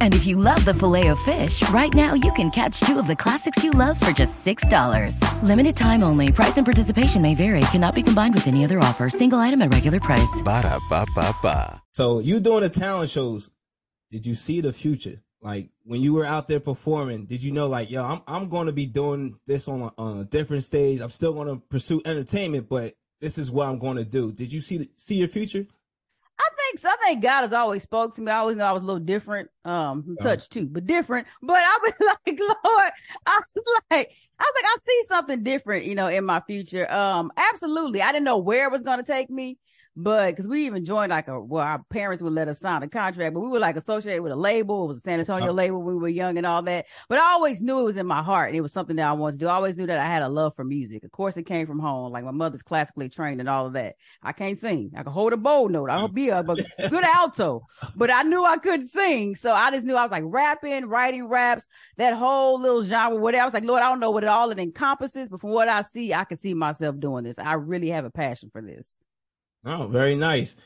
And if you love the Filet-O-Fish, right now you can catch two of the classics you love for just $6. Limited time only. Price and participation may vary. Cannot be combined with any other offer. Single item at regular price. Ba da ba ba ba. So you doing the talent shows? Did you see the future? Like when you were out there performing, did you know like, yo, I'm I'm going to be doing this on a, on a different stage. I'm still going to pursue entertainment, but this is what I'm going to do. Did you see see your future? I think so. I think God has always spoke to me. I always know I was a little different, um, touch too, but different. But I was like, Lord, I was like, I was like, I see something different, you know, in my future. Um, absolutely. I didn't know where it was going to take me. But because we even joined like a well, our parents would let us sign a contract, but we were like associated with a label. It was a San Antonio Oh. label when we were young and all that. But I always knew it was in my heart and it was something that I wanted to do. I always knew that I had a love for music. Of course, it came from home. Like my mother's classically trained and all of that. I can't sing. I can hold a bowl note. I'll be a good alto, but I knew I couldn't sing. So I just knew I was like rapping, writing raps, that whole little genre, whatever. I was like, Lord, I don't know what it all it encompasses, but from what I see, I can see myself doing this. I really have a passion for this. Oh, very nice.